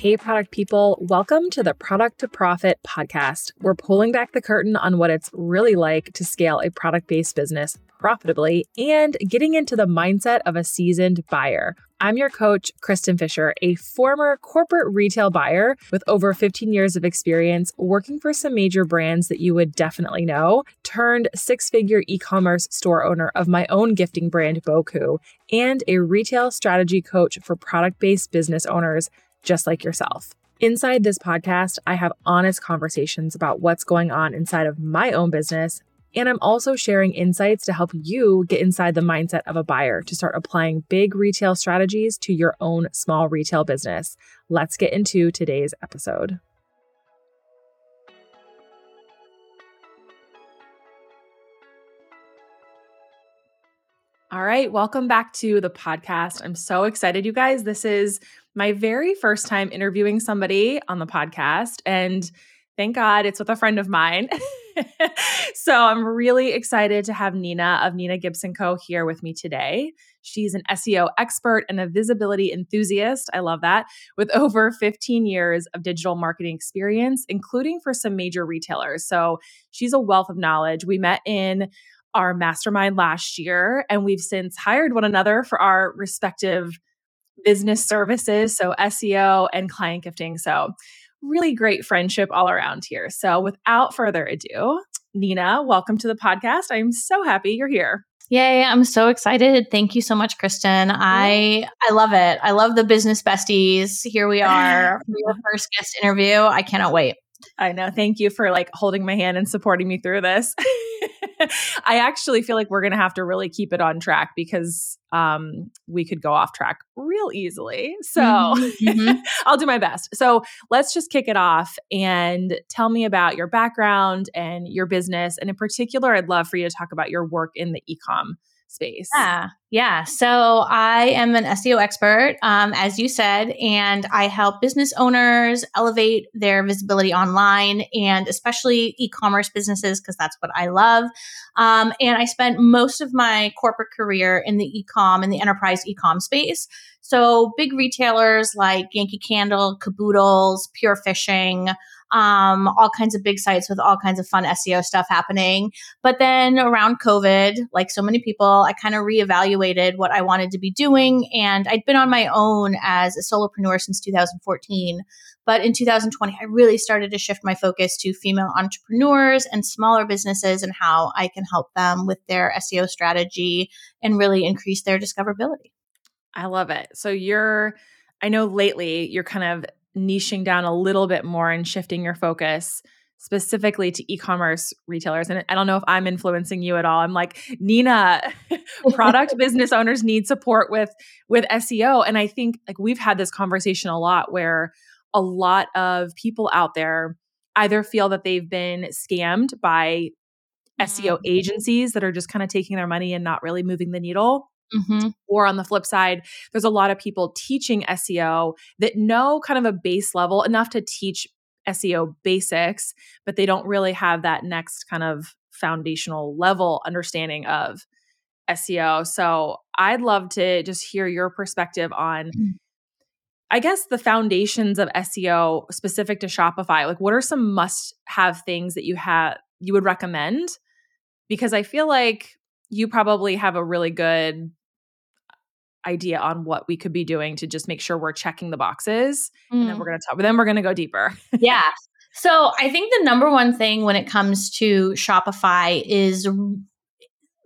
Hey, product people, welcome to the Product to Profit podcast. We're pulling back the curtain on what it's really like to scale a product based business profitably and getting into the mindset of a seasoned buyer. I'm your coach, Kristin Fisher, a former corporate retail buyer with over 15 years of experience working for some major brands that you would definitely know, turned six figure e commerce store owner of my own gifting brand, Boku, and a retail strategy coach for product based business owners just like yourself. Inside this podcast, I have honest conversations about what's going on inside of my own business. And I'm also sharing insights to help you get inside the mindset of a buyer to start applying big retail strategies to your own small retail business. Let's get into today's episode. All right, welcome back to the podcast. I'm so excited, you guys. This is my very first time interviewing somebody on the podcast. And thank God it's with a friend of mine. so I'm really excited to have Nina of Nina Gibson Co. here with me today. She's an SEO expert and a visibility enthusiast. I love that. With over 15 years of digital marketing experience, including for some major retailers. So she's a wealth of knowledge. We met in our mastermind last year, and we've since hired one another for our respective business services, so SEO and client gifting. So, really great friendship all around here. So, without further ado, Nina, welcome to the podcast. I'm so happy you're here. Yay, I'm so excited. Thank you so much, Kristin. I I love it. I love the business besties. Here we are for your first guest interview. I cannot wait. I know. Thank you for like holding my hand and supporting me through this. I actually feel like we're going to have to really keep it on track because um, we could go off track real easily. So mm-hmm. mm-hmm. I'll do my best. So let's just kick it off and tell me about your background and your business. And in particular, I'd love for you to talk about your work in the ecom space. Yeah. Yeah. So I am an SEO expert, um, as you said, and I help business owners elevate their visibility online and especially e commerce businesses, because that's what I love. Um, and I spent most of my corporate career in the e com and the enterprise e com space. So big retailers like Yankee Candle, Caboodles, Pure Fishing, um, all kinds of big sites with all kinds of fun SEO stuff happening. But then around COVID, like so many people, I kind of reevaluated what I wanted to be doing. And I'd been on my own as a solopreneur since 2014. But in 2020, I really started to shift my focus to female entrepreneurs and smaller businesses and how I can help them with their SEO strategy and really increase their discoverability. I love it. So you're, I know lately you're kind of niching down a little bit more and shifting your focus specifically to e-commerce retailers. And i don't know if i'm influencing you at all. I'm like nina product business owners need support with with seo and i think like we've had this conversation a lot where a lot of people out there either feel that they've been scammed by seo mm-hmm. agencies that are just kind of taking their money and not really moving the needle Mm-hmm. Or on the flip side, there's a lot of people teaching SEO that know kind of a base level enough to teach SEO basics, but they don't really have that next kind of foundational level understanding of SEO. So I'd love to just hear your perspective on. Mm-hmm. I guess the foundations of SEO specific to Shopify. Like what are some must have things that you have you would recommend? Because I feel like you probably have a really good idea on what we could be doing to just make sure we're checking the boxes mm. and then we're mm. going to talk but then we're going to go deeper yeah so i think the number one thing when it comes to shopify is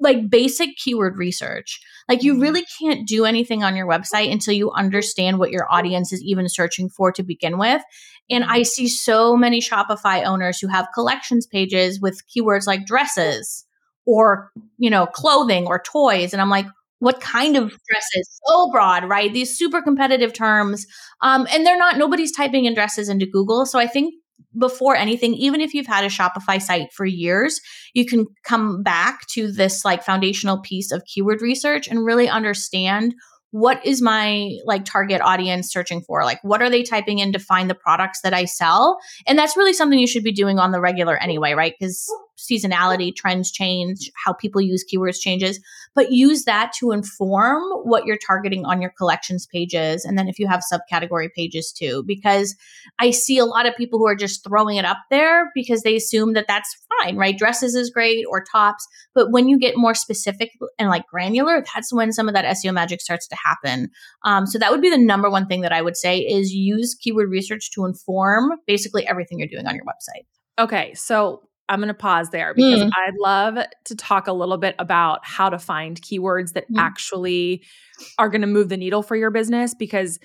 like basic keyword research like you mm-hmm. really can't do anything on your website until you understand what your audience is even searching for to begin with and i mm-hmm. see so many shopify owners who have collections pages with keywords like dresses or you know clothing or toys and i'm like what kind of dresses so broad right? These super competitive terms um, and they're not nobody's typing in dresses into google. So i think before anything even if you've had a shopify site for years you can come back to this like foundational piece of keyword research and really understand what is my like target audience searching for? Like what are they typing in to find the products that i sell? And that's really something you should be doing on the regular anyway right? Because seasonality trends change, how people use keywords changes, but use that to inform what you're targeting on your collections pages. And then if you have subcategory pages too, because I see a lot of people who are just throwing it up there because they assume that that's fine, right? Dresses is great or tops. But when you get more specific and like granular, that's when some of that SEO magic starts to happen. Um, so that would be the number one thing that I would say is use keyword research to inform basically everything you're doing on your website. Okay. So I'm going to pause there because Mm. I'd love to talk a little bit about how to find keywords that Mm. actually are going to move the needle for your business because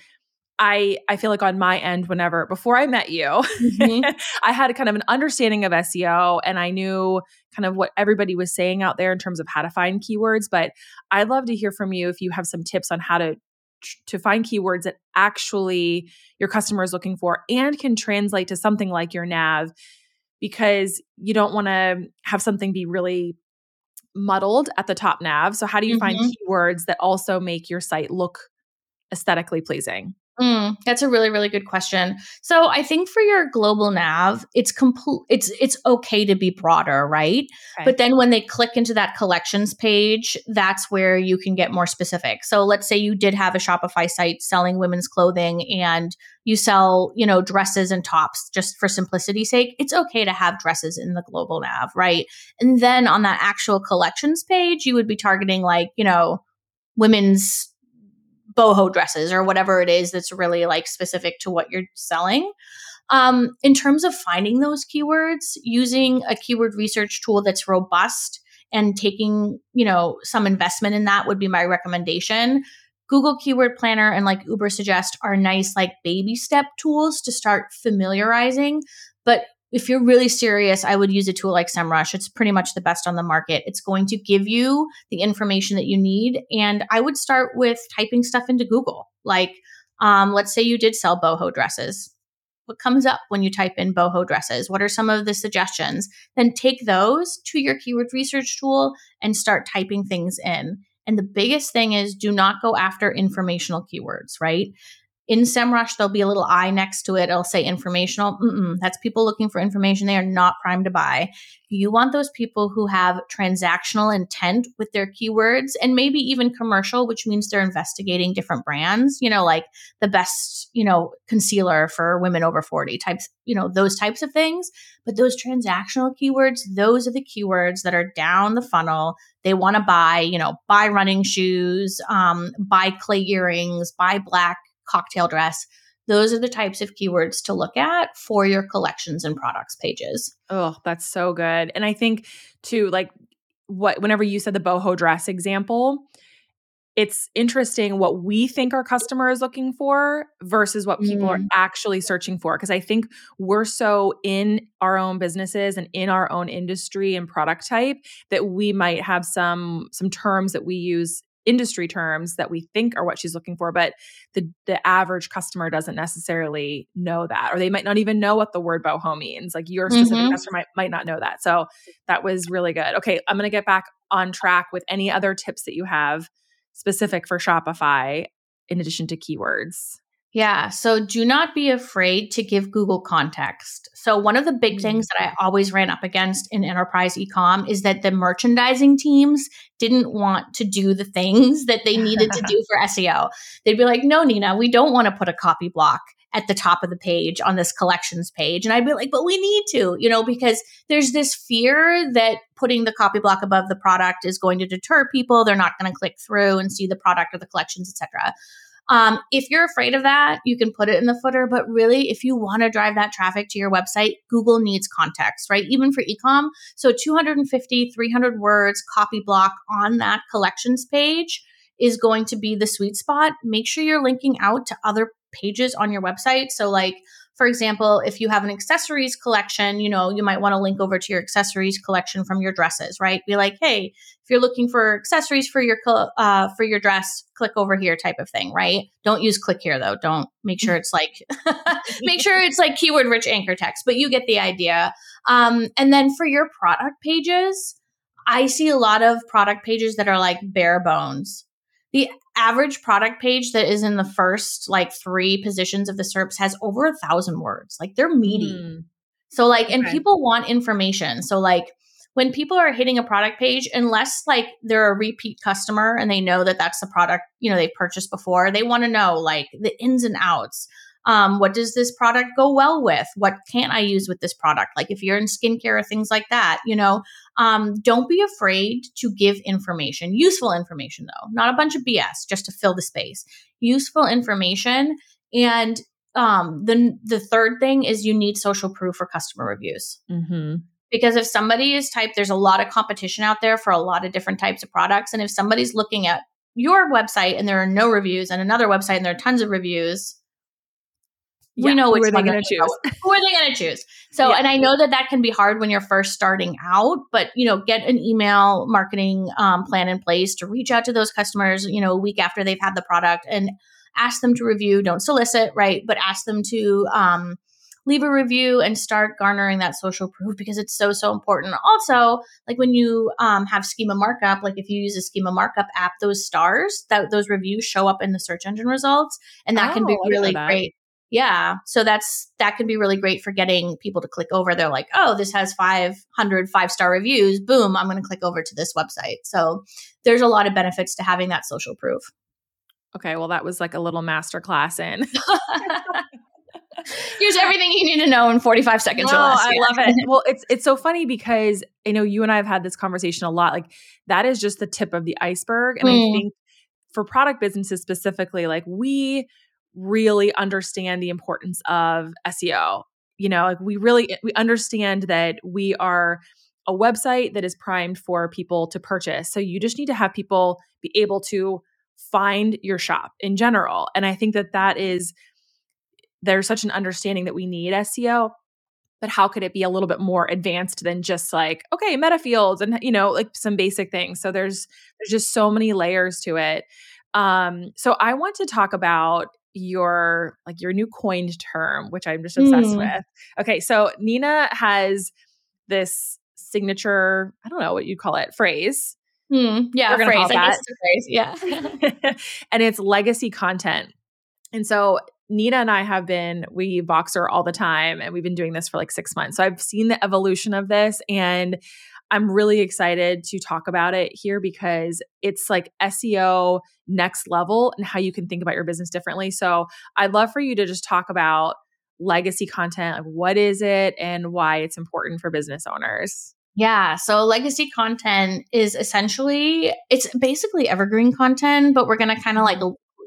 I I feel like on my end whenever before I met you Mhm. I had kind of an understanding of SEO and I knew kind of what everybody was saying out there in terms of how to find keywords but I'd love to hear from you if you have some tips on how to to find keywords that actually your customer is looking for and can translate to something like your nav because you don't want to have something be really muddled at the top nav. So how do you find Mhm. keywords that also make your site look aesthetically pleasing? Mm, that's a really really good question. So I think for your global nav, it's complete. It's it's okay to be broader, right? Okay. But then when they click into that collections page, that's where you can get more specific. So let's say you did have a Shopify site selling women's clothing and you sell, you know, dresses and tops just for simplicity's sake. It's okay to have dresses in the global nav, right? And then on that actual collections page, you would be targeting like, you know, women's boho dresses or whatever it is that's really like specific to what you're selling. Um, in terms of finding those keywords, using a keyword research tool that's robust and taking, you know, some investment in that would be my recommendation. Google Keyword Planner and like Ubersuggest are nice like baby step tools to start familiarizing, but if you're really serious, I would use a tool like SEMrush. It's pretty much the best on the market. It's going to give you the information that you need. And I would start with typing stuff into Google. Like, um, let's say you did sell boho dresses. What comes up when you type in boho dresses? What are some of the suggestions? Then take those to your keyword research tool and start typing things in. And the biggest thing is do not go after informational keywords, right? In SEMrush, there'll be a little I next to it. It'll say informational. Mm-mm, that's people looking for information. They are not primed to buy. You want those people who have transactional intent with their keywords and maybe even commercial, which means they're investigating different brands, you know, like the best, you know, concealer for women over 40 types, you know, those types of things. But those transactional keywords, those are the keywords that are down the funnel. They want to buy, you know, buy running shoes, um, buy clay earrings, buy black cocktail dress. Those are the types of keywords to look at for your collections and products pages. Oh, that's so good. And I think too, like what whenever you said the boho dress example, it's interesting what we think our customer is looking for versus what people are Mm. actually searching for. Cause I think we're so in our own businesses and in our own industry and product type that we might have some some terms that we use industry terms that we think are what she's looking for but the the average customer doesn't necessarily know that or they might not even know what the word boho means. Like your specific Mhm. customer might, might not know that. So that was really good. Okay i'm going to get back on track with any other tips that you have specific for shopify in addition to keywords Yeah. So do not be afraid to give Google context. So one of the big Mm. things that I always ran up against in enterprise ecom is that the merchandising teams didn't want to do the things that they needed to do for SEO. They'd be like, no, Nina, we don't want to put a copy block at the top of the page on this collections page. And I'd be like, but we need to, you know, because there's this fear that putting the copy block above the product is going to deter people. They're not going to click through and see the product or the collections, etc. Um, if you're afraid of that, you can put it in the footer. But really, if you want to drive that traffic to your website, Google needs context, right? Even for ecom. So 250, 300 words, copy block on that collections page is going to be the sweet spot. Make sure you're linking out to other pages on your website. So, like, for example, if you have an accessories collection, you know, you might want to link over to your accessories collection from your dresses, right? Be like, hey, if you're looking for accessories for your uh, for your dress, click over here, type of thing, right? Don't use click here though. Don't make sure it's like make sure it's like keyword rich anchor text, but you get the idea. Um, and then for your product pages, I see a lot of product pages that are like bare bones. The average product page that is in the first like three positions of the SERPs has over a thousand words. Like they're meaty. Hmm. So like, and people want information. So like, when people are hitting a product page, unless like they're a repeat customer and they know that that's the product, you know, they've purchased before, they want to know like the ins and outs. Um, what does this product go well with? What can't I use with this product? Like if you're in skincare or things like that, you know, um, don't be afraid to give information, useful information though, not a bunch of BS just to fill the space. Useful information. And um, the the third thing is you need social proof for customer reviews. Mm-hmm. Because if somebody is typed, there's a lot of competition out there for a lot of different types of products. And if somebody's looking at your website and there are no reviews and another website and there are tons of reviews, Yeah, we know who which are they one gonna choose? go. Who are they going to choose? So, Yeah. and I know that that can be hard when you're first starting out, but you know, get an email marketing um, plan in place to reach out to those customers. You know, a week after they've had the product and ask them to review. Don't solicit, right? But ask them to um, leave a review and start garnering that social proof because it's so so important. Also, like when you um, have schema markup, like if you use a schema markup app, those stars that those reviews show up in the search engine results, and that can be Oh, I didn't know really great. Yeah, so that's that can be really great for getting people to click over. They're like, "Oh, this has 500 five-star reviews. Boom, I'm going to click over to this website." So there's a lot of benefits to having that social proof. Okay, well, that was like a little master class in. Here's everything you need to know in 45 seconds or less. I Yeah. love it. Well, it's it's so funny because I know you and I have had this conversation a lot. Like that is just the tip of the iceberg, and I Mm. think for product businesses specifically, like we really understand the importance of SEO. You know, like we really we understand that we are a website that is primed for people to purchase. So you just need to have people be able to find your shop in general. And I think that that is there's such an understanding that we need SEO but how could it be a little bit more advanced than just like okay meta fields and you know like some basic things so there's there's just so many layers to it um so i want to talk about your like your new coined term which i'm just obsessed Mm. with okay so nina has this signature i don't know what you'd call it phrase Hmm, yeah, phrase. call I guess phrase. Yeah. and it's legacy content. And so Nina and I have been, we Voxer all the time, and we've been doing this for like six months. So I've seen the evolution of this, and I'm really excited to talk about it here because it's like SEO next level and how you can think about your business differently. So I'd love for you to just talk about legacy content, like what is it and why it's important for business owners. Yeah. So legacy content is essentially, it's basically evergreen content, but we're going to kind of like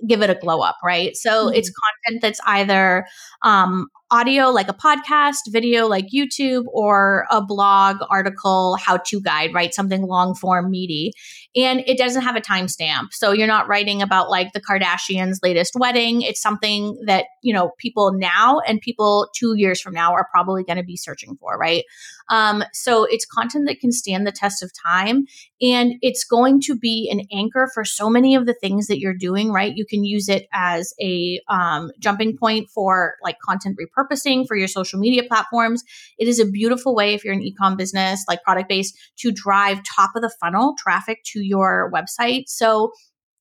give it a glow up, right? So Mhm. it's content that's either um, audio, like a podcast, video, like YouTube, or a blog, article, how to guide, right? Something long form, meaty. And it doesn't have a timestamp. So you're not writing about like the Kardashians' latest wedding. It's something that, you know, people now and people two years from now are probably going to be searching for, right? Um, so it's content that can stand the test of time and it's going to be an anchor for so many of the things that you're doing, right? You can use it as a um, jumping point for like content repurposing for your social media platforms. It is a beautiful way if you're an ecom business, like product based, to drive top of the funnel traffic to your website. So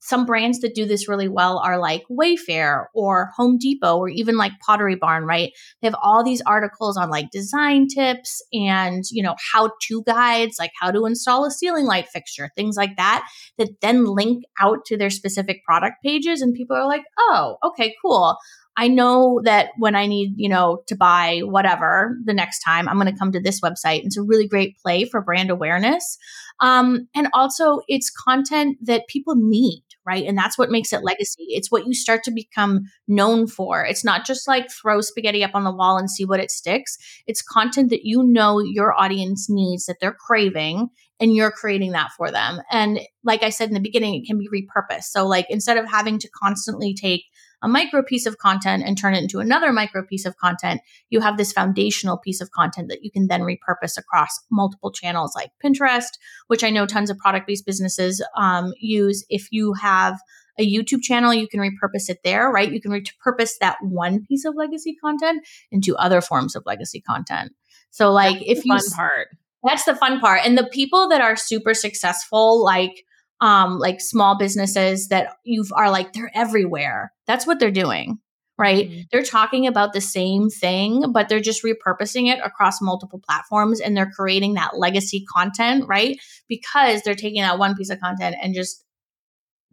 some brands that do this really well are like Wayfair or Home Depot or even like Pottery Barn, right? They have all these articles on like design tips and, you know, how to guides, like how to install a ceiling light fixture, things like that, that then link out to their specific product pages. And people are like, oh, okay, cool. I know that when I need, you know, to buy whatever the next time, I'm going to come to this website. It's a really great play for brand awareness. Um, and also, it's content that people need, right? And that's what makes it legacy. It's what you start to become known for. It's not just like throw spaghetti up on the wall and see what it sticks. It's content that you know your audience needs, that they're craving, and you're creating that for them. And like I said in the beginning, it can be repurposed. So, like, instead of having to constantly take a micro piece of content and turn it into another micro piece of content, you have this foundational piece of content that you can then repurpose across multiple channels like Pinterest, which I know tons of product based businesses um, use. If you have a YouTube channel, you can repurpose it there, right? You can repurpose that one piece of legacy content into other forms of legacy content. So, like, That's if you fun part. that's the fun part. And the people that are super successful, like um, like small businesses that you are like they're everywhere. That's what they're doing, right? Mm-hmm. They're talking about the same thing, but they're just repurposing it across multiple platforms and they're creating that legacy content, right? Because they're taking that one piece of content and just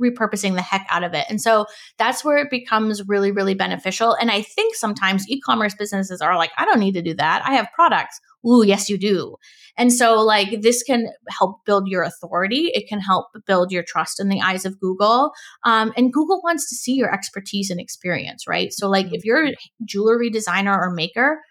repurposing the heck out of it. And so that's where it becomes really, really beneficial. And I think sometimes e commerce businesses are like, I don't need to do that. I have products. Ooh, yes, you do. And so, like, this can help build your authority. It can help build your trust in the eyes of Google. Um, and Google wants to see your expertise and experience, right? So, like, if you're a jewelry designer or maker,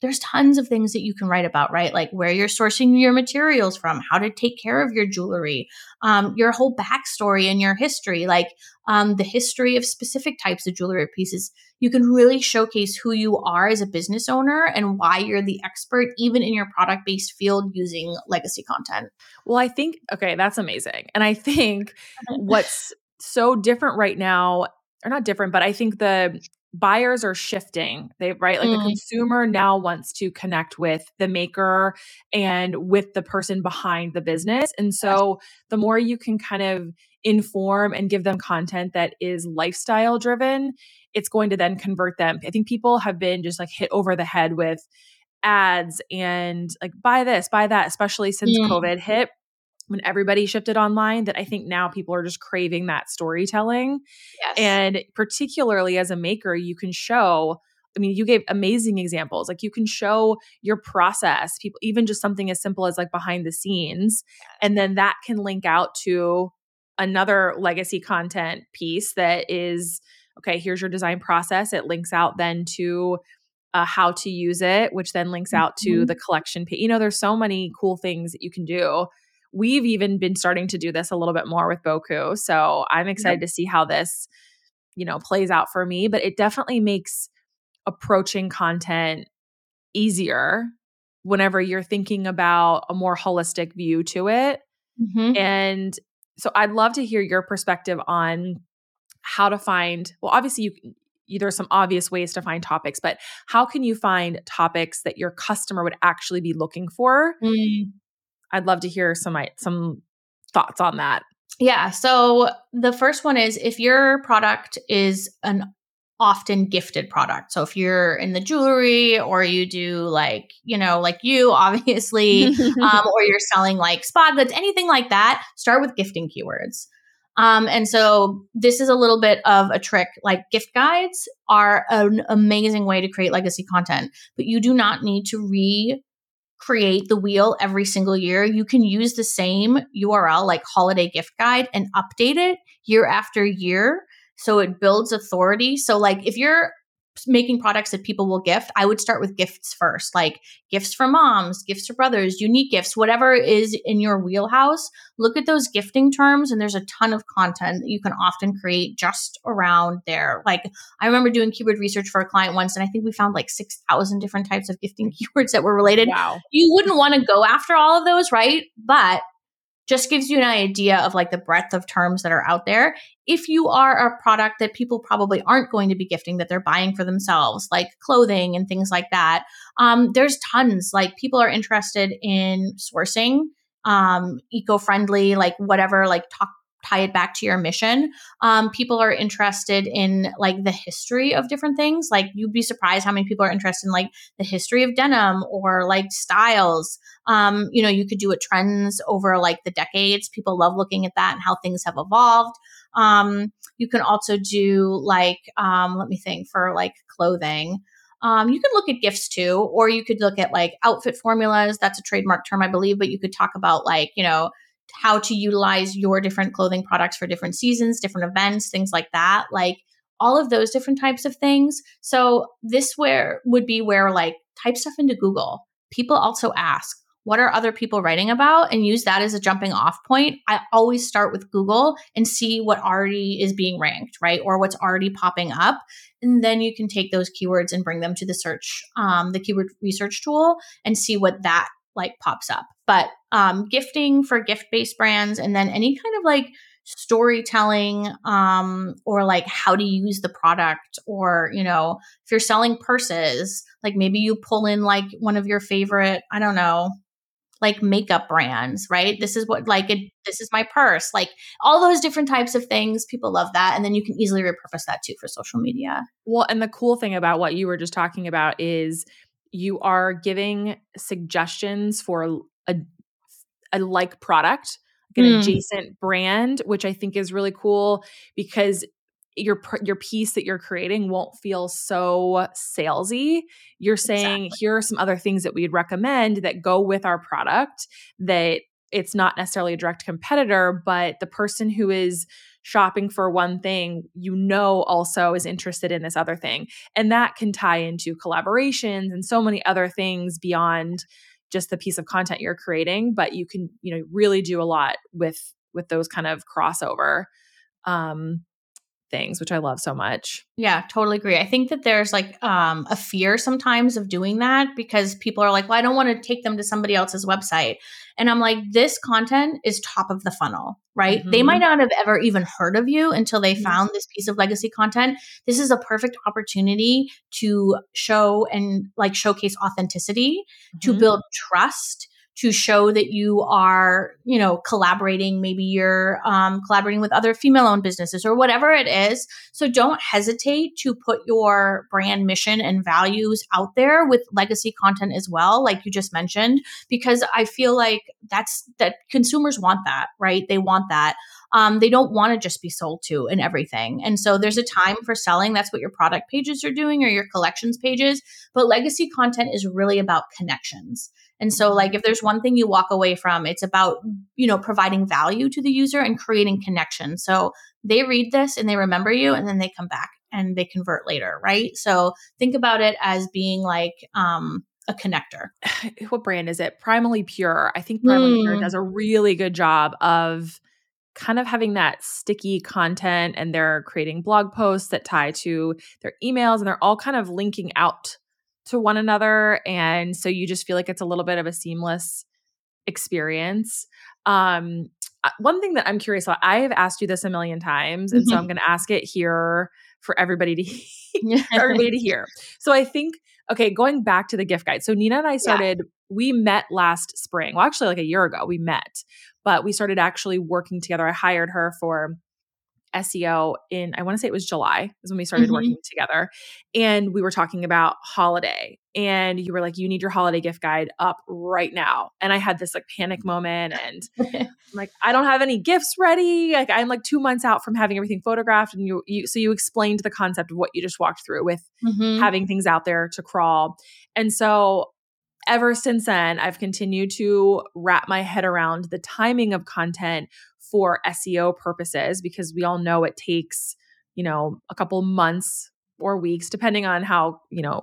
there's tons of things that you can write about, right? Like where you're sourcing your materials from, how to take care of your jewelry, um, your whole backstory and your history, like um, the history of specific types of jewelry pieces. You can really showcase who you are as a business owner and why you're the expert, even in your product based field using legacy content. Well, I think, okay, that's amazing. And I think what's so different right now, or not different, but I think the buyers are shifting they right like mm. the consumer now wants to connect with the maker and with the person behind the business and so the more you can kind of inform and give them content that is lifestyle driven it's going to then convert them i think people have been just like hit over the head with ads and like buy this buy that especially since mm. covid hit when everybody shifted online that I think now people are just craving that storytelling. Yes. And particularly as a maker, you can show I mean, you gave amazing examples. Like you can show your process, people even just something as simple as like behind the scenes and then that can link out to another legacy content piece that is okay, here's your design process. It links out then to uh, how to use it, which then links out to mm-hmm. the collection page. You know, there's so many cool things that you can do we've even been starting to do this a little bit more with Boku. So I'm excited yep. to see how this, you know, plays out for me. But it definitely makes approaching content easier whenever you're thinking about a more holistic view to it. Mm-hmm. And so I'd love to hear your perspective on how to find, well, obviously you there's some obvious ways to find topics, but how can you find topics that your customer would actually be looking for mm. I'd love to hear some some thoughts on that. Yeah. So the first one is if your product is an often gifted product. So if you're in the jewelry or you do like, you know, like you obviously, um, or you're selling like spa goods, anything like that, start with gifting keywords. Um, and so this is a little bit of a trick. Like gift guides are an amazing way to create legacy content, but you do not need to re create the wheel every single year. You can use the same URL like holiday gift guide and update it year after year. So it builds authority. So, like, if you're making products that people will gift, I would start with gifts first, like gifts for moms, gifts for brothers, unique gifts, whatever is in your wheelhouse. Look at those gifting terms, and there's a ton of content that you can often create just around there. Like I remember doing keyword research for a client once, and I think we found like 6,000 different types of gifting keywords that were related. Wow. You wouldn't want to go after all of those, right? But just gives you an idea of like the breadth of terms that are out there. If you are a product that people probably aren't going to be gifting, that they're buying for themselves, like clothing and things like that, um, there's tons. Like people are interested in sourcing um, eco-friendly, like whatever, like talk tie it back to your mission. Um, people are interested in like the history of different things. Like you'd be surprised how many people are interested in like the history of denim or like styles. Um, you know, you could do a trends over like the decades. People love looking at that and how things have evolved. Um, you can also do like, um, let me think for like clothing. Um, you could look at gifts too, or you could look at like outfit formulas. That's a trademark term, I believe, but you could talk about like, you know, how to utilize your different clothing products for different seasons, different events, things like that. Like all of those different types of things. So this where would be where like type stuff into Google. People also ask, what are other people writing about and use that as a jumping off point. I always start with Google and see what already is being ranked, right? Or what's already popping up. And then you can take those keywords and bring them to the search, um, the keyword research tool and see what that like pops up. But um, gifting for gift based brands and then any kind of like storytelling um, or like how to use the product or you know if you're selling purses like maybe you pull in like one of your favorite i don't know like makeup brands, right? This is what like it, this is my purse, like all those different types of things. People love that, and then you can easily repurpose that too for social media. Well, and the cool thing about what you were just talking about is you are giving suggestions for a a like product, like an mm. adjacent brand, which I think is really cool because your your piece that you're creating won't feel so salesy. You're saying exactly. here are some other things that we'd recommend that go with our product that it's not necessarily a direct competitor, but the person who is shopping for one thing, you know, also is interested in this other thing. And that can tie into collaborations and so many other things beyond just the piece of content you're creating, but you can, you know, really do a lot with with those kind of crossover um things, which I love so much. Yeah, totally agree. I think that there's like um, a fear sometimes of doing that because people are like, well, I don't want to take them to somebody else's website. And I'm like, this content is top of the funnel, right? Mm-hmm. They might not have ever even heard of you until they mm-hmm. found this piece of legacy content. This is a perfect opportunity to show and like showcase authenticity, mm-hmm. to build trust to show that you are, you know, collaborating. Maybe you're um, collaborating with other female owned businesses or whatever it is. So don't hesitate to put your brand mission and values out there with legacy content as well, like you just mentioned, because I feel like that's that consumers want that, right? They want that. Um, they don't want to just be sold to and everything. And so there's a time for selling. That's what your product pages are doing or your collections pages. But legacy content is really about connections. And so, like, if there's one thing you walk away from, it's about, you know, providing value to the user and creating connection. So they read this and they remember you and then they come back and they convert later, right? So think about it as being like, um, a connector. What brand is it? Primally Pure. I think Primally mm. Pure does a really good job of kind of having that sticky content and they're creating blog posts that tie to their emails and they're all kind of linking out to one another and so you just feel like it's a little bit of a seamless experience. Um uh, one thing that i'm curious about i have asked you this a million times and mm-hmm. so i'm going to ask it here for everybody to for everybody to hear. So i think okay going back to the gift guide. So nina and i started yeah. we met last spring. Well actually like a year ago we met but we started actually working together. I hired her for SEO in, I want to say it was July, is when we started mm-hmm. working together. And we were talking about holiday. And you were like, you need your holiday gift guide up right now. And I had this like panic moment. And I'm like, I don't have any gifts ready. Like, I'm like two months out from having everything photographed. And you, you so you explained the concept of what you just walked through with mm-hmm. having things out there to crawl. And so ever since then, I've continued to wrap my head around the timing of content for SEO purposes because we all know it takes, you know, a couple months or weeks, depending on how, you know,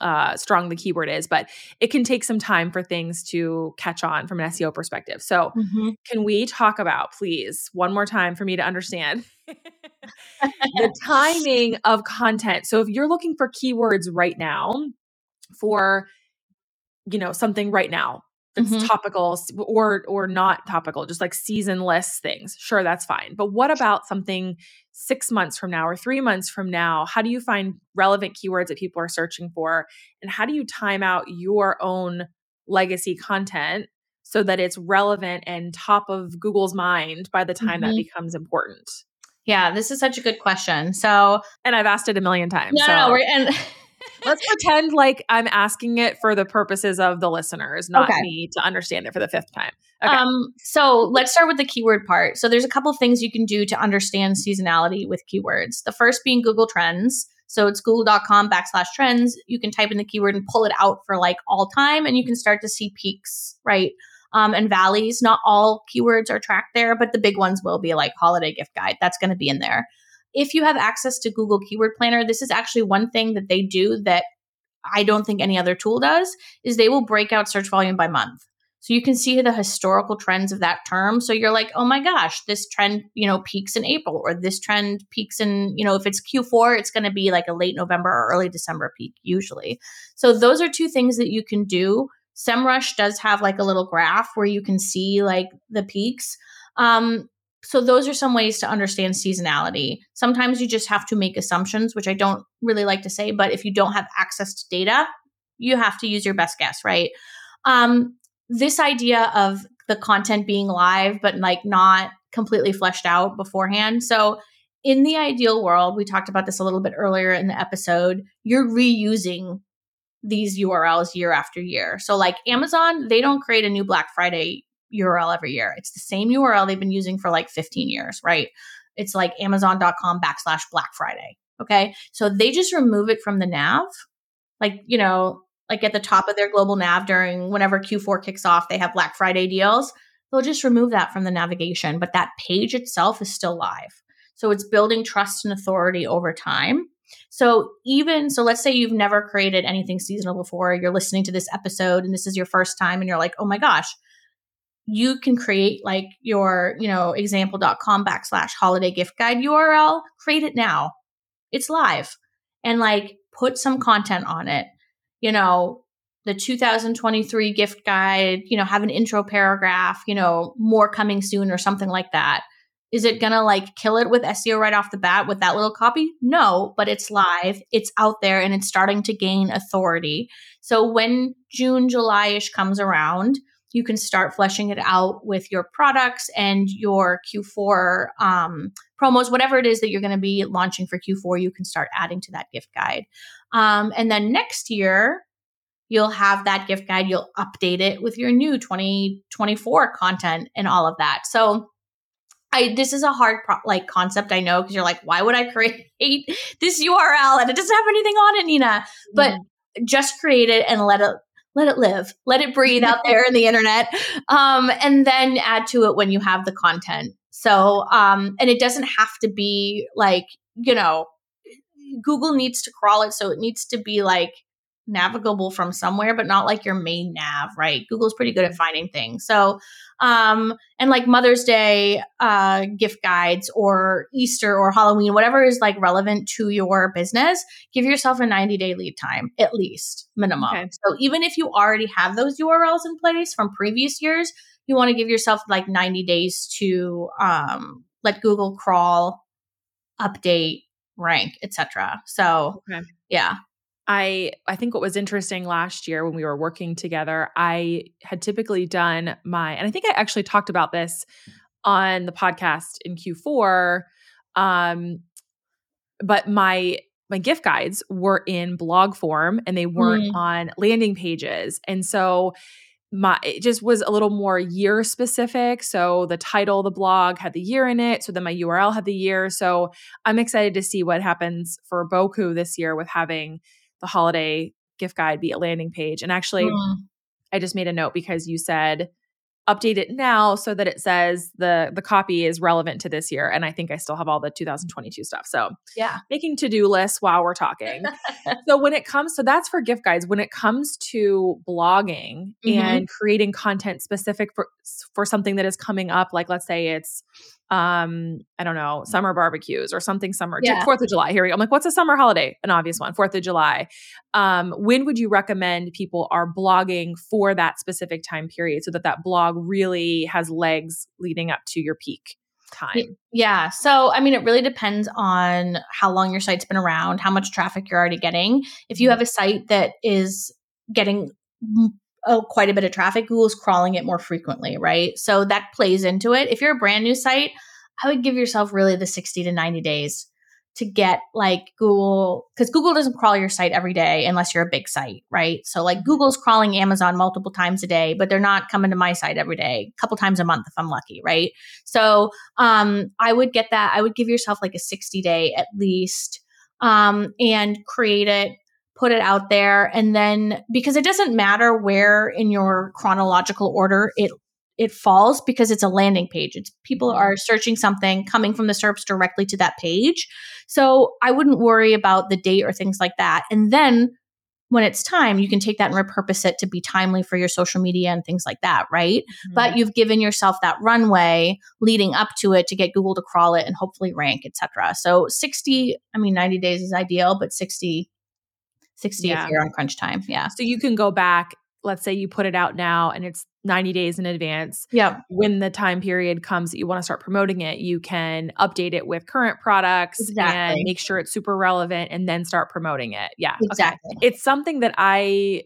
uh, strong the keyword is, but it can take some time for things to catch on from an SEO perspective. So, mm-hmm. can we talk about, please, one more time for me to understand the timing of content? So, if you're looking for keywords right now for, you know, something right now, it's mm-hmm. topical or or not topical just like seasonless things sure that's fine but what about something six months from now or three months from now how do you find relevant keywords that people are searching for and how do you time out your own legacy content so that it's relevant and top of google's mind by the time mm-hmm. that becomes important yeah this is such a good question so and i've asked it a million times no, so. no, no and Let's pretend like I'm asking it for the purposes of the listeners, not okay. me to understand it for the fifth time. Okay. Um, so let's start with the keyword part. So there's a couple of things you can do to understand seasonality with keywords. The first being Google Trends. So it's google.com backslash trends. You can type in the keyword and pull it out for like all time, and you can start to see peaks, right? Um, and valleys. Not all keywords are tracked there, but the big ones will be like holiday gift guide. That's going to be in there if you have access to Google Keyword Planner, this is actually one thing that they do that I don't think any other tool does is they will break out search volume by month. So you can see the historical trends of that term. So you're like, oh my gosh, this trend, you know, peaks in April, or this trend peaks in, you know, if it's Q4, it's going to be like a late November or early December peak usually. So those are two things that you can do. SEMrush does have like a little graph where you can see like the peaks. Um, so those are some ways to understand seasonality. Sometimes you just have to make assumptions, which I don't really like to say, but if you don't have access to data, you have to use your best guess, right? Um, this idea of the content being live, but like not completely fleshed out beforehand. So, in the ideal world, we talked about this a little bit earlier in the episode, you're reusing these URLs year after year. So, like Amazon, they don't create a new Black Friday URL every year. It's the same URL they've been using for like 15 years, right? It's like amazon.com backslash Black Friday. Okay. So they just remove it from the nav. Like, you know, like at the top of their global nav during whenever Q4 kicks off, they have Black Friday deals. They'll just remove that from the navigation, but that page itself is still live. So it's building trust and authority over time. So even so let's say you've never created anything seasonal before, you're listening to this episode and this is your first time and you're like, "Oh my gosh, you can create like your, you know, example.com backslash holiday gift guide URL, create it now. It's live. And like put some content on it. You know, the 2023 gift guide, you know, have an intro paragraph, you know, more coming soon or something like that. Is it going to like kill it with SEO right off the bat with that little copy? No, but it's live, it's out there, and it's starting to gain authority. So when June, July ish comes around, you can start fleshing it out with your products and your Q4 um, promos, whatever it is that you're going to be launching for Q4, you can start adding to that gift guide. Um, and then next year, you'll have that gift guide, you'll update it with your new 2024 content and all of that. So, I this is a hard pro- like concept I know because you're like why would I create this URL and it doesn't have anything on it Nina but mm. just create it and let it let it live, let it breathe out there in the internet, um, and then add to it when you have the content. So, um, and it doesn't have to be like, you know, Google needs to crawl it. So it needs to be like navigable from somewhere, but not like your main nav, right? Google's pretty good at finding things. So, um, and like Mother's Day uh, gift guides or Easter or Halloween, whatever is like relevant to your business, give yourself a 90 day lead time at least, minimum. Okay. So even if you already have those URLs in place from previous years, you want to give yourself like 90 days to um, let Google crawl, update, rank, etc. So, okay. yeah. I I think what was interesting last year when we were working together, I had typically done my and I think I actually talked about this on the podcast in Q4 um but my my gift guides were in blog form and they weren't mm. on landing pages. And so my it just was a little more year specific. So the title of the blog had the year in it. So then my URL had the year. So I'm excited to see what happens for Boku this year with having the holiday gift guide be a landing page. And actually, mm. I just made a note because you said update it now so that it says the the copy is relevant to this year and i think i still have all the 2022 stuff so yeah making to-do lists while we're talking so when it comes so that's for gift guides when it comes to blogging mm-hmm. and creating content specific for for something that is coming up like let's say it's um, I don't know, summer barbecues or something summer. Yeah. Fourth of July. Here we go. I'm like, what's a summer holiday? An obvious one. Fourth of July. Um, when would you recommend people are blogging for that specific time period so that that blog really has legs leading up to your peak? time? Yeah. So, I mean, it really depends on how long your site's been around, how much traffic you're already getting. If you mm-hmm. have a site that is getting oh, quite a bit of traffic, Google's crawling it more frequently, right? So that plays into it. If you're a brand new site, I would give yourself really the 60 to 90 days to get like Google, because Google doesn't crawl your site every day unless you're a big site, right? So like Google's crawling Amazon multiple times a day, but they're not coming to my site every day, a couple times a month if I'm lucky, right? So um, I would get that. I would give yourself like a 60 day at least um, and create it put it out there and then because it doesn't matter where in your chronological order it it falls because it's a landing page. It's people are searching something coming from the SERPs directly to that page. So I wouldn't worry about the date or things like that. And then when it's time, you can take that and repurpose it to be timely for your social media and things like that, right? Mm-hmm. But you've given yourself that runway leading up to it to get Google to crawl it and hopefully rank, etc. So 60, I mean 90 days is ideal, but 60 60 yeah. if you're on crunch time. Yeah. So you can go back, let's say you put it out now and it's 90 days in advance. Yeah. When the time period comes that you want to start promoting it, you can update it with current products exactly. and make sure it's super relevant and then start promoting it. Yeah. Exactly. Okay. It's something that I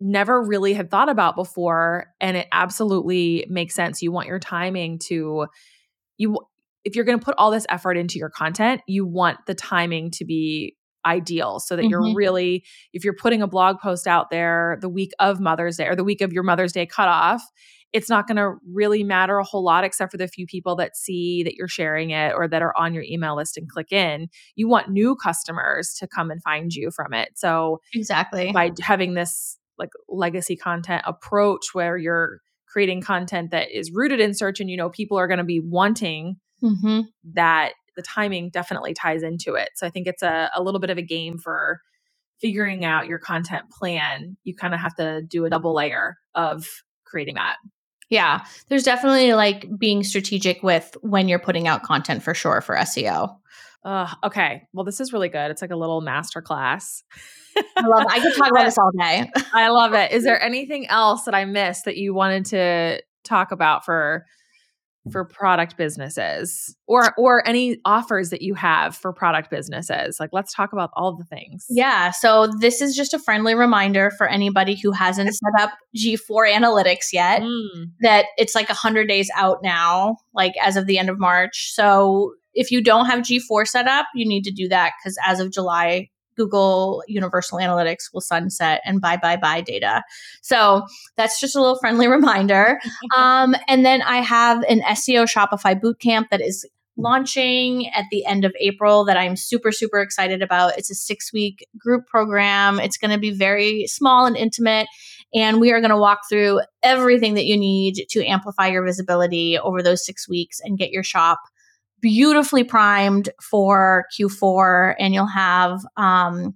never really had thought about before and it absolutely makes sense you want your timing to you if you're going to put all this effort into your content you want the timing to be ideal so that mm-hmm. you're really if you're putting a blog post out there the week of mother's day or the week of your mother's day cutoff it's not going to really matter a whole lot except for the few people that see that you're sharing it or that are on your email list and click in. You want new customers to come and find you from it. So, exactly by having this like legacy content approach where you're creating content that is rooted in search and you know people are going to be wanting mm-hmm. that the timing definitely ties into it. So, I think it's a, a little bit of a game for figuring out your content plan. You kind of have to do a double layer of creating that. Yeah, there's definitely like being strategic with when you're putting out content for sure for SEO. Uh, okay. Well, this is really good. It's like a little master class. I love it. I could talk about this all day. I love it. Is there anything else that I missed that you wanted to talk about for for product businesses or or any offers that you have for product businesses. Like let's talk about all the things. Yeah so this is just a friendly reminder for anybody who hasn't set up g4 analytics yet mm. that it's like 100 days out now like as of the end of march. So if you don't have g4 set up you need to do that because as of july Google Universal Analytics will sunset and bye bye bye data. So that's just a little friendly reminder. um, and then I have an SEO Shopify bootcamp that is launching at the end of April that I'm super, super excited about. It's a six week group program. It's going to be very small and intimate. And we are going to walk through everything that you need to amplify your visibility over those six weeks and get your shop beautifully primed for Q4, and you'll have um,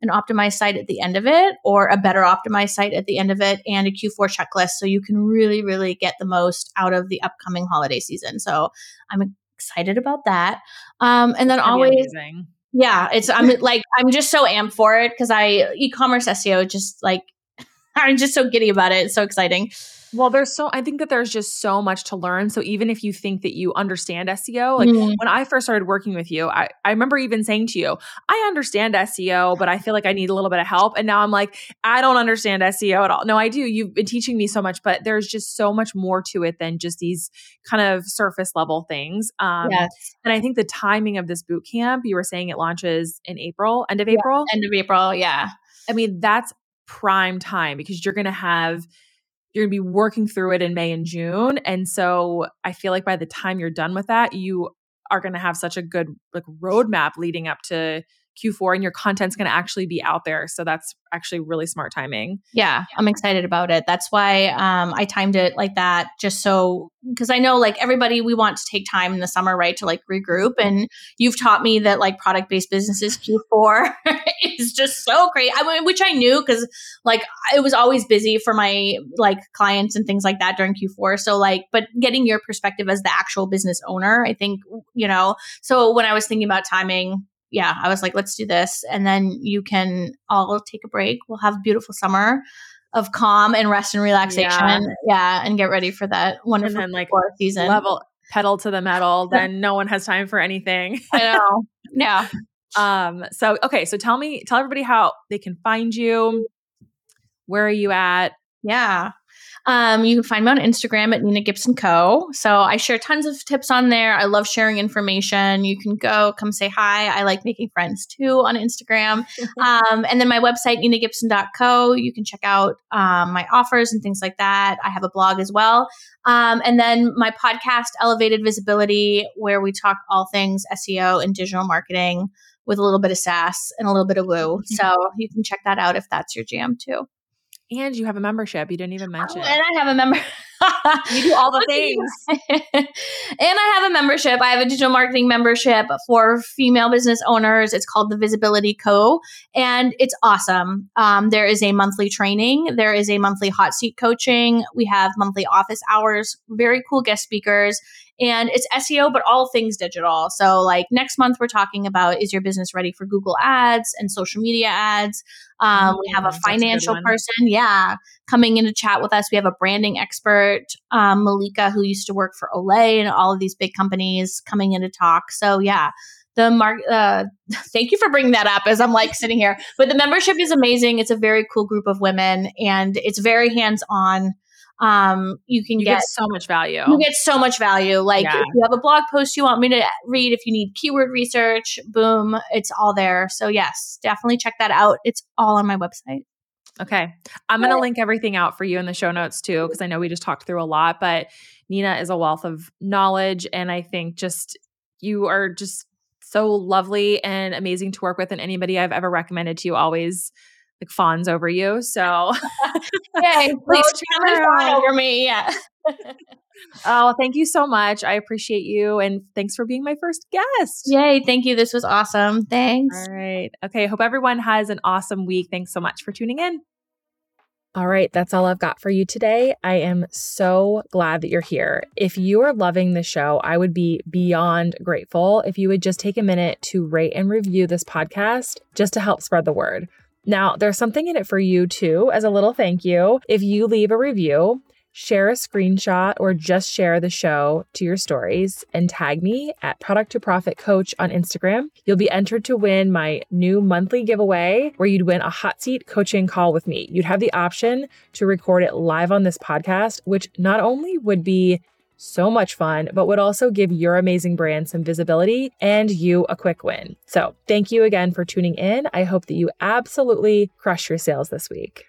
an optimized site at the end of it, or a better optimized site at the end of it, and a Q4 checklist. So you can really, really get the most out of the upcoming holiday season. So I'm excited about that. Um, and then always. Amazing. Yeah, it's I'm like I'm just so amped for it because I e-commerce SEO just like I'm just so giddy about it. It's so exciting. Well, there's so I think that there's just so much to learn. So even if you think that you understand SEO, like mm. when I first started working with you, I, I remember even saying to you, I understand SEO, but I feel like I need a little bit of help. And now I'm like, I don't understand SEO at all. No, I do. You've been teaching me so much, but there's just so much more to it than just these kind of surface level things. Um, yes. And I think the timing of this boot camp, you were saying it launches in April, end of yeah, April? End of April, yeah. I mean, that's prime time because you're going to have you're going to be working through it in May and June. And so I feel like by the time you're done with that, you are going to have such a good like roadmap leading up to Q4 and your content's going to actually be out there. So that's actually really smart timing. Yeah, I'm excited about it. That's why um, I timed it like that, just so because I know like everybody, we want to take time in the summer, right, to like regroup. And you've taught me that like product based businesses Q4 is just so great. I mean, which I knew because like it was always busy for my like clients and things like that during Q4. So like, but getting your perspective as the actual business owner, I think you know. So when I was thinking about timing, yeah, I was like, let's do this. And then you can all take a break. We'll have a beautiful summer of calm and rest and relaxation. Yeah, yeah and get ready for that wonderful and then, like season. Level pedal to the metal, then no one has time for anything. I know. Yeah. Um, so okay, so tell me, tell everybody how they can find you. Where are you at? Yeah. Um, you can find me on Instagram at Nina Gibson Co. So I share tons of tips on there. I love sharing information. You can go, come say hi. I like making friends too on Instagram. um, and then my website, ninagibson.co. You can check out um, my offers and things like that. I have a blog as well. Um, and then my podcast, Elevated Visibility, where we talk all things SEO and digital marketing with a little bit of sass and a little bit of woo. So you can check that out if that's your jam too. And you have a membership. You didn't even oh, mention. Oh, and I have a member. you do all the things. and I have a membership. I have a digital marketing membership for female business owners. It's called the Visibility Co. And it's awesome. Um, there is a monthly training, there is a monthly hot seat coaching. We have monthly office hours, very cool guest speakers and it's SEO, but all things digital. So, like next month, we're talking about is your business ready for Google Ads and social media ads? Um, we have a mm, financial a person, yeah, coming in to chat with us. We have a branding expert, um, Malika, who used to work for Olay and all of these big companies, coming in to talk. So, yeah, the mark uh, thank you for bringing that up as i'm like sitting here but the membership is amazing it's a very cool group of women and it's very hands on um, you can you get, get so much value. You get so much value. Like Yeah. if you have a blog post you want me to read, if you need keyword research, boom, it's all there. So yes, definitely check that out. It's all on my website. Okay. I'm going to link everything out for you in the show notes too, because I know we just talked through a lot, but Nina is a wealth of knowledge. And I think just you are just so lovely and amazing to work with. And anybody I've ever recommended to you always like fawns over you. So, Yay, please Go come and check her fawn over me. Yeah. oh, thank you so much. I appreciate you. And thanks for being my first guest. Yay, thank you. This was awesome. Thanks. All right. Okay. Hope everyone has an awesome week. Thanks so much for tuning in. All right, that's all I've got for you today. I am so glad that you're here. If you are loving the show, I would be beyond grateful if you would just take a minute to rate and review this podcast just to help spread the word. Now, there's something in it for you too, as a little thank you. If you leave a review, share a screenshot or just share the show to your stories and tag me at Product to Profit Coach on Instagram. You'll be entered to win my new monthly giveaway where you'd win a hot seat coaching call with me. You'd have the option to record it live on this podcast, which not only would be so much fun, but would also give your amazing brand some visibility and you a quick win. So, thank you again for tuning in. I hope that you absolutely crush your sales this week.